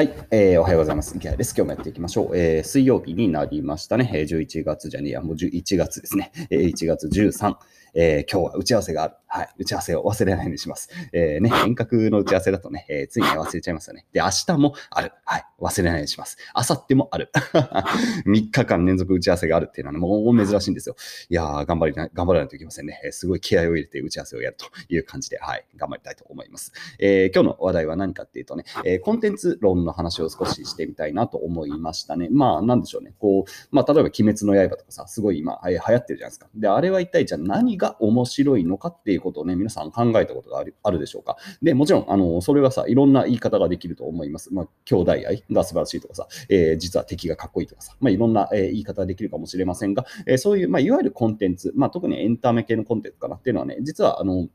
はい、えー、おはようございます。池谷です。今日もやっていきましょう。えー、水曜日になりましたね。11月じゃねえや、もう11月ですね。えー、1月13。えー、今日は打ち合わせがある。はい。打ち合わせを忘れないようにします。えー、ね、遠隔の打ち合わせだとね、えー、ついに忘れちゃいますよね。で、明日もある。はい。忘れないようにします。明後日もある。3日間連続打ち合わせがあるっていうのは、ね、もう珍しいんですよ。いやー、頑張りな、頑張らないといけませんね。えー、すごい気合を入れて打ち合わせをやるという感じで、はい。頑張りたいと思います。えー、今日の話題は何かっていうとね、えー、コンテンツ論の話を少ししてみたいなと思いましたね。まあ、なんでしょうね。こう、まあ、例えば鬼滅の刃とかさ、すごい今、流行ってるじゃないですか。で、あれは一体じゃあ何が面白いのかっていうことをね、皆さん考えたことがあるあるでしょうか。で、もちろん、あの、それはさ、いろんな言い方ができると思います。まあ、兄弟愛が素晴らしいとかさ、えー、実は敵がかっこいいとかさ、まあ、いろんな、えー、言い方ができるかもしれませんが、えー、そういう、まあ、いわゆるコンテンツ、まあ、特にエンタメ系のコンテンツかなっていうのはね、実は、あの、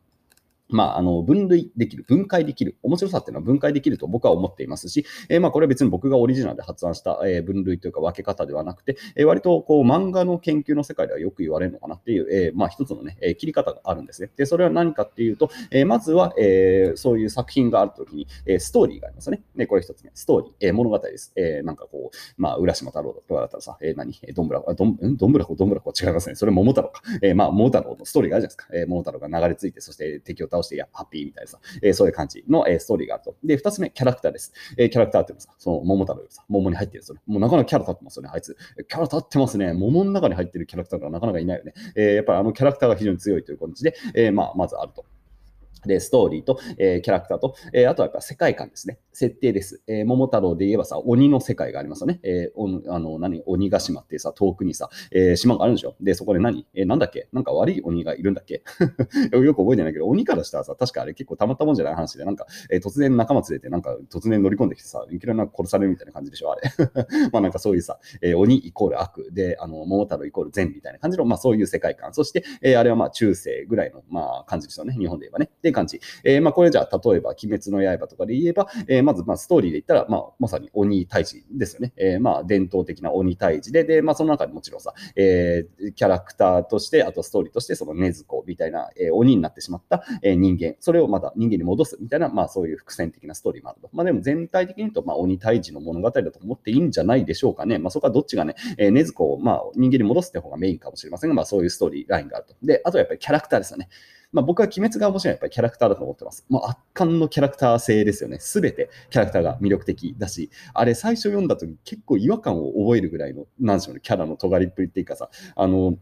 まあ、あの分類できる、分解できる、面白さっていうのは分解できると僕は思っていますし、えー、まあこれは別に僕がオリジナルで発案した、えー、分類というか分け方ではなくて、えー、割とこう漫画の研究の世界ではよく言われるのかなっていう、えー、まあ一つのね、えー、切り方があるんですね。で、それは何かっていうと、えー、まずは、えー、そういう作品があるときに、えー、ストーリーがありますよね。で、これ一つ目、ストーリー、えー、物語です。えー、なんかこう、まあ、浦島太郎とかだったらさ、えー、何、どんぶらこ、どんどんぶらこ、どんぶらこ？違いますね。それ桃太郎か。えー、まあ、桃太郎のストーリーがあるじゃないですか。えー、桃太郎が流れ着いて、そして敵を倒して、いや、ハッピーみたいなさ、えー、そういう感じの、えー、ストーリーがあると。で、二つ目、キャラクターです。えー、キャラクターっていうのさ、その桃太郎さ、桃に入ってるんですよね。もうなかなかキャラ立ってますよね、あいつ。キャラ立ってますね。桃の中に入ってるキャラクターがなかなかいないよね。えー、やっぱりあのキャラクターが非常に強いという感じで、えー、まあ、まずあると。で、ストーリーと、えー、キャラクターと、えー、あとはやっぱ世界観ですね。設定です。えー、桃太郎で言えばさ、鬼の世界がありますよね。えー、おあの、何？鬼ヶ島ってさ、遠くにさ、えー、島があるんでしょ？で、そこで何？えー、なんだっけ？なんか悪い鬼がいるんだっけ？よく覚えてないけど、鬼からしたらさ、確かあれ結構たまったもんじゃない話で、なんか、えー、突然仲間連れて、なんか突然乗り込んできてさ、いきなりなんか殺されるみたいな感じでしょ、あれ。まあなんかそういうさ、えー、鬼イコール悪で、あの、桃太郎イコール善みたいな感じの、まあそういう世界観。そして、えー、あれはまあ中世ぐらいの、まあ感じですよね。日本で言えばね。っていう感じ。えー、まあこれじゃあ、例えば、鬼滅の刃とかで言えば、えー、まず、まあストーリーで言ったら、まあ、まさに鬼退治ですよね。えー、まあ、伝統的な鬼退治で、で、まあ、その中でもちろんさ、えー、キャラクターとして、あとストーリーとして、その禰豆子みたいな、えー、鬼になってしまった、えー、人間、それをまた人間に戻すみたいな、まあ、そういう伏線的なストーリーもあると。まあ、でも全体的に言うと、まあ、鬼退治の物語だと思っていいんじゃないでしょうかね。まあ、そこはどっちがね、えー、禰豆子を、まあ、人間に戻すって方がメインかもしれませんが、まあ、そういうストーリーラインがあると。で、あとはやっぱりキャラクターですよね。まあ、僕は鬼滅が面白いのはやっぱりキャラクターだと思ってます。もう圧巻のキャラクター性ですよね。すべてキャラクターが魅力的だし、あれ最初読んだ時結構違和感を覚えるぐらいの、なんでしょうね、キャラの尖りっぷりっていうかさ、あの、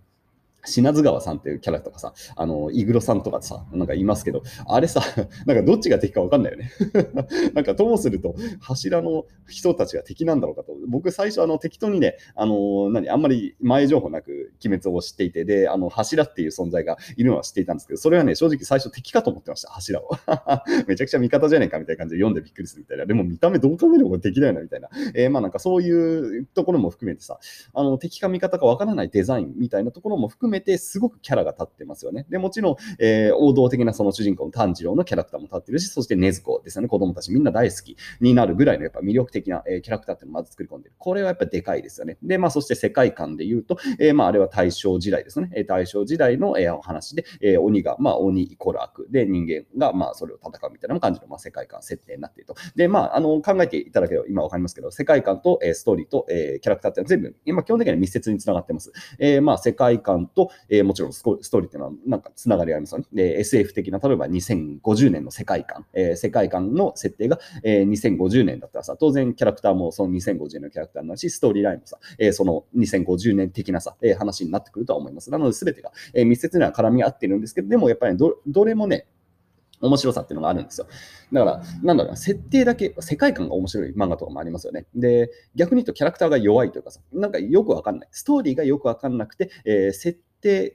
品津川さんっていうキャラとかさ、あの、イグロさんとかさ、なんかいますけど、あれさ、なんかどっちが敵か分かんないよね。なんかともすると、柱の人たちが敵なんだろうかと。僕最初、あの、適当にね、あの、何、あんまり前情報なく鬼滅を知っていて、で、あの、柱っていう存在がいるのは知っていたんですけど、それはね、正直最初敵かと思ってました、柱を。めちゃくちゃ味方じゃねえかみたいな感じで読んでびっくりするみたいな。でも見た目どう考えても敵だよなみたいな。えー、まあなんかそういうところも含めてさ、あの、敵か味方か分からないデザインみたいなところも含めめて、すごくキャラが立ってますよね。で、もちろん、えー、王道的なその主人公の炭治郎のキャラクターも立ってるし、そして禰豆子ですよね。子供たちみんな大好きになるぐらいのやっぱ魅力的な、えー、キャラクターっていうのをまず作り込んでる。これはやっぱでかいですよね。で、まあそして世界観で言うと、えー、まああれは大正時代ですね。え大正時代の、えお話で、え鬼が、まあ鬼イコール悪で人間が、まあそれを戦うみたいな感じの、まあ、世界観設定になっていると。で、まああの考えていただければ今わかりますけど、世界観と、えストーリーと、えキャラクターって全部、今基本的には密接につながってます。えまあ世界観と、えもちろんストーリーっていうのはなんかつながりありますよね。で、SF 的な、例えば2050年の世界観、えー、世界観の設定が、えー、2050年だったらさ、当然キャラクターもその2050年のキャラクターになるし、ストーリーラインもさ、えー、その2050年的なさ、えー、話になってくるとは思います。なので、全てが、えー、密接には絡み合ってるんですけど、でもやっぱりどどれもね、面白さっていうのがあるんですよ。だから、なんだろうな、設定だけ、世界観が面白い漫画とかもありますよね。で、逆に言うとキャラクターが弱いというかさ、なんかよくわかんない。ストーリーがよくわかんなくて、えー、設定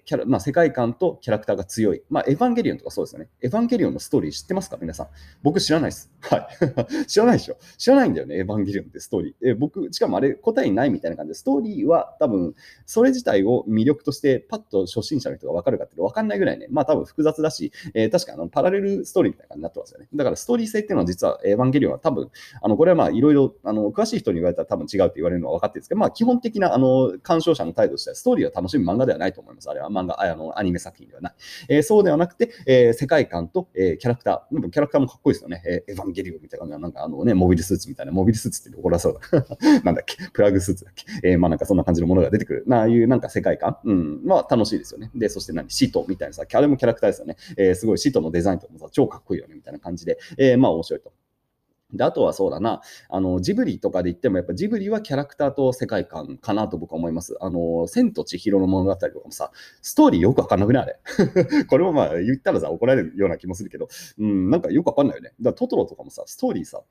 キャラ、まあ、世界観とキャラクターが強い。まあ、エヴァンゲリオンとかそうですよね。エヴァンゲリオンのストーリー知ってますか？皆さん。僕知らないです。はい。知らないでしょ。知らないんだよね、エヴァンゲリオンってストーリー。え僕、しかもあれ答えないみたいな感じで、ストーリーは多分、それ自体を魅力としてパッと初心者の人が分かるかっていうと分かんないぐらいね、まあ多分複雑だし、えー、確かあのパラレルストーリーみたいな感じになってますよね。だからストーリー性っていうのは実はエヴァンゲリオンは多分、あのこれはまあいろいろ詳しい人に言われたら多分違うって言われるのは分かってるんですけど、まあ基本的なあの鑑賞者の態度としてはストーリーを楽しむ漫画ではないと思います。ます。あれは漫画、あのアニメ作品ではない。えー、そうではなくて、えー、世界観と、えー、キャラクター、キャラクターもかっこいいですよね。えー、エヴァンゲリオンみたいな、なんかあのね、モビルスーツみたいな、モビルスーツって怒らそうだ。なんだっけ、プラグスーツだっけ？えー、まあなんかそんな感じのものが出てくる。ああいうなんか世界観、うん、まあ楽しいですよね。で、そして何、シートみたいなさ、あれもキャラクターですよね。えー、すごいシートのデザインとかもさ、超かっこいいよね、みたいな感じで、えー、まあ面白いと。で、あとはそうだな、あの、ジブリとかで言っても、やっぱジブリはキャラクターと世界観かなと僕は思います。あの、千と千尋の物語とかもさ、ストーリーよくわかんなくないあれ？これもまあ言ったらさ、怒られるような気もするけど、うん、なんかよくわかんないよね。だからトトロとかもさ、ストーリーさ、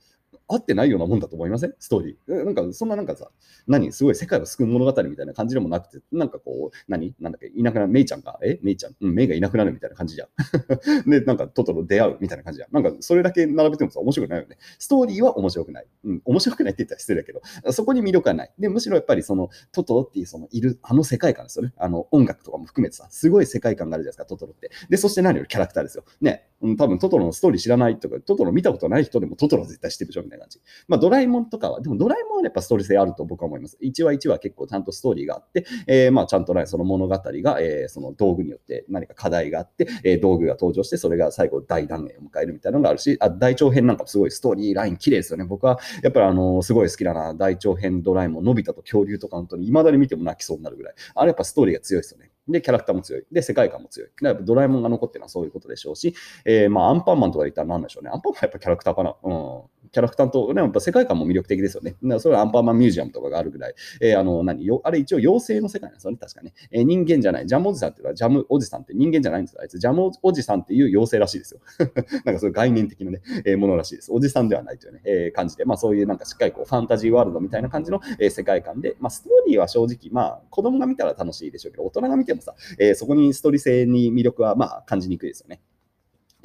合ってないようなもんだと思いません？ストーリー。なんか、そんななんかさ、何？すごい世界を救う物語みたいな感じでもなくて、なんかこう、何？なんだっけ？いなくなる、メイちゃんが、え？メイちゃん？うん、メイがいなくなるみたいな感じじゃん。で、なんかトトロ出会うみたいな感じじゃん。なんか、それだけ並べてもさ、面白くないよね。ストーリーは面白くない。うん、面白くないって言ったら失礼だけど、そこに魅力はない。で、むしろやっぱりその、トトロっていうその、いる、あの世界観ですよね。あの、音楽とかも含めてさ、すごい世界観があるじゃないですか、トトロって。で、そして何よりキャラクターですよ。ね、うん、多分トトロのストーリー知らないとか、トトロ見たことない人でもトトロ絶対知ってるでしょみたいな感じ。まあ、ドラえもんとかは、でもドラえもんはやっぱストーリー性あると僕は思います。1話1話結構ちゃんとストーリーがあって、えー、まあちゃんとね、その物語が、えー、その道具によって何か課題があって、えー、道具が登場して、それが最後大断言を迎えるみたいなのがあるし、あ大長編なんかすごいストーリーライン綺麗ですよね。僕はやっぱりあの、すごい好きだな、大長編ドラえもん、のび太と恐竜とか本当に未だに見ても泣きそうになるぐらい。あれやっぱストーリーが強いですよね。で、キャラクターも強い。で、世界観も強い。だからドラえもんが残ってるのはそういうことでしょうし、えー、まあ、アンパンマンとか言ったら何でしょうね。アンパンマンはやっぱキャラクターかな。うん。キャラクターと、ね、やっぱ世界観も魅力的ですよね。だからそれはアンパンマンミュージアムとかがあるぐらい、えー、あの、何？よ、あれ一応妖精の世界なんですよね、確かね。えー、人間じゃない。ジャムおじさんっていうのは、ジャムおじさんって人間じゃないんですよ。あいつ、ジャムおじさんっていう妖精らしいですよ。なんかそういう概念的なね、えー、ものらしいです。おじさんではないというね、えー、感じで、まあそういうなんかしっかりこうファンタジーワールドみたいな感じの、えー、世界観で、まあストーリーは正直、まあ子供が見たら楽しいでしょうけど、大人が見てもさ、えー、そこにストーリー性に魅力はまあ感じにくいですよね。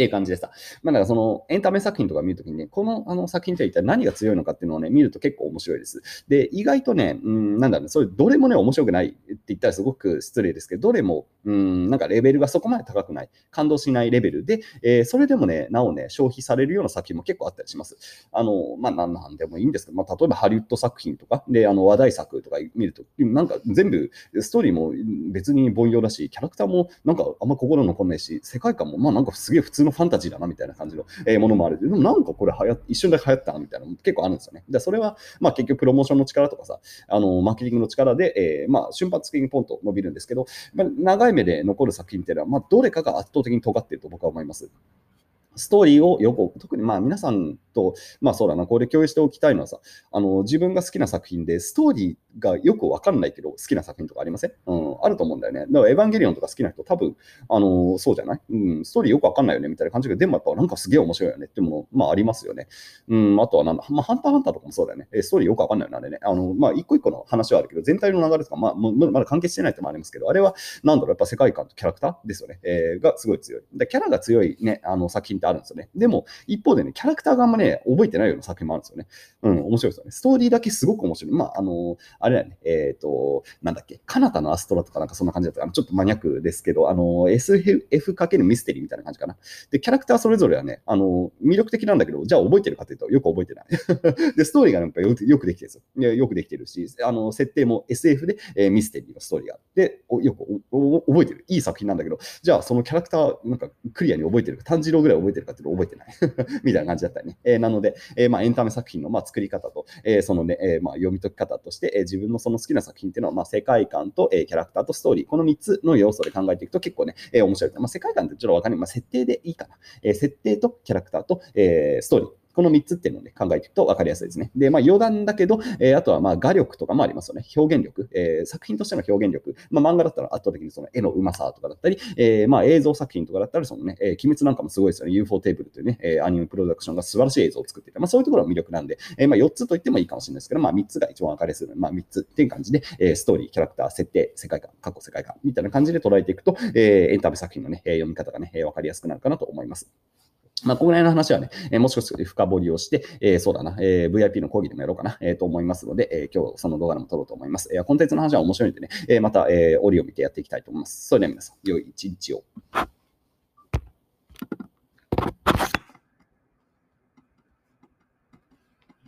っていう感じでさ、まあ、だからそのエンタメ作品とか見るときにね、このあの作品って一体何が強いのかっていうのをね、見ると結構面白いです。で、意外とね、うん、なんだろうね、それどれもね、面白くないって言ったらすごく失礼ですけど、どれも、うん、なんかレベルがそこまで高くない、感動しないレベルで、えー、それでもね、なおね、消費されるような作品も結構あったりします。あの、まあ、なんでもいいんですけど、まあ、例えばハリウッド作品とか、で、あの、話題作とか見ると、なんか全部、ストーリーも別に凡庸だし、キャラクターもなんかあんま心残んないし、世界観もまあなんかすげえ普通のファンタジーだなみたいな感じの、えものもある。でもなんかこれ流行一瞬だけ流行ったなみたいなのも結構あるんですよね。で、それは、まあ結局プロモーションの力とかさ、あの、マーケティングの力で、え、まあ瞬発的にポンと伸びるんですけど、ま、長い目で残る作品っていうのは、まあどれかが圧倒的に尖ってると僕は思います。ストーリーをよく、特にまあ皆さんと、まあそうだな、これ共有しておきたいのはさ、あの、自分が好きな作品で、ストーリーがよくわかんないけど、好きな作品とかありません？うん、あると思うんだよね。だから、エヴァンゲリオンとか好きな人、多分、あの、そうじゃない？うん、ストーリーよくわかんないよね、みたいな感じで、でもやっぱなんかすげえ面白いよねっていうもの、まあありますよね。うん、あとはなんだ、まあ、ハンターハンターとかもそうだよね。ストーリーよくわかんないよね、あれね。あの、まあ一個一個の話はあるけど、全体の流れとか、まあ、まだ関係してないってもありますけど、あれは、なんだろう、やっぱ世界観とキャラクターですよね。えー、がすごい強い。で、キャラが強いね、あの作品ってあるんですよね。でも、一方でね、キャラクターがあんまね、覚えてないような作品もあるんですよね。うん、面白いですよね。ストーリーだけすごく面白い。まあ、あの、あれだよね、えっ、ー、と、なんだっけ、カナタのアストラとかなんかそんな感じだったかな。ちょっとマニアックですけど、あの、SF かけるミステリーみたいな感じかな。で、キャラクターそれぞれはね、あの、魅力的なんだけど、じゃあ覚えてるかというと、よく覚えてない。で、ストーリーがなんかよくよくできてるんですよ。よくできてるし、あの、設定も SF で、えー、ミステリーのストーリーがあって、よく覚えてる。いい作品なんだけど、じゃあそのキャラクター、なんかクリアに覚えてるか、炭治郎ぐらい覚えてるてるかっていうと覚えてない。みたいな感じだったりね。えー、なので、えー、まあ、エンタメ作品のまあ作り方と、えー、そのね、えー、まあ読み解き方として、えー、自分のその好きな作品っていうのは、まあ、世界観と、えー、キャラクターとストーリー、この3つの要素で考えていくと結構ね、えー、面白い。まあ、世界観ってちょっとわかんない。まあ、設定でいいかな。えー、設定とキャラクターと、えー、ストーリー。この3つっていうのを、ね、考えていくと分かりやすいですね。で、まあ余談だけど、えー、あとはまあ画力とかもありますよね。表現力、えー、作品としての表現力。まあ漫画だったら圧倒的にその絵のうまさとかだったり、えー、まあ映像作品とかだったら、そのね、えー、鬼滅なんかもすごいですよね。UFO テーブルというね、えー、アニメプロダクションが素晴らしい映像を作っていて、まあそういうところが魅力なんで、えー、まあ4つと言ってもいいかもしれないですけど、まあ3つが一番分かりやすいので、まあ3つっていう感じで、えー、ストーリー、キャラクター、設定、世界観、過去世界観みたいな感じで捉えていくと、えー、エンタメ作品のね、読み方がね、分かりやすくなるかなと思います。まあ、ここら辺の話はね、えー、もう少し深掘りをして、えー、そうだな、えー、VIP の講義でもやろうかな、えー、と思いますので、えー、今日その動画でも撮ろうと思います。えー、コンテンツの話は面白いんでね、えー、また、えー、折を見てやっていきたいと思います。それでは皆さん、良い一日を。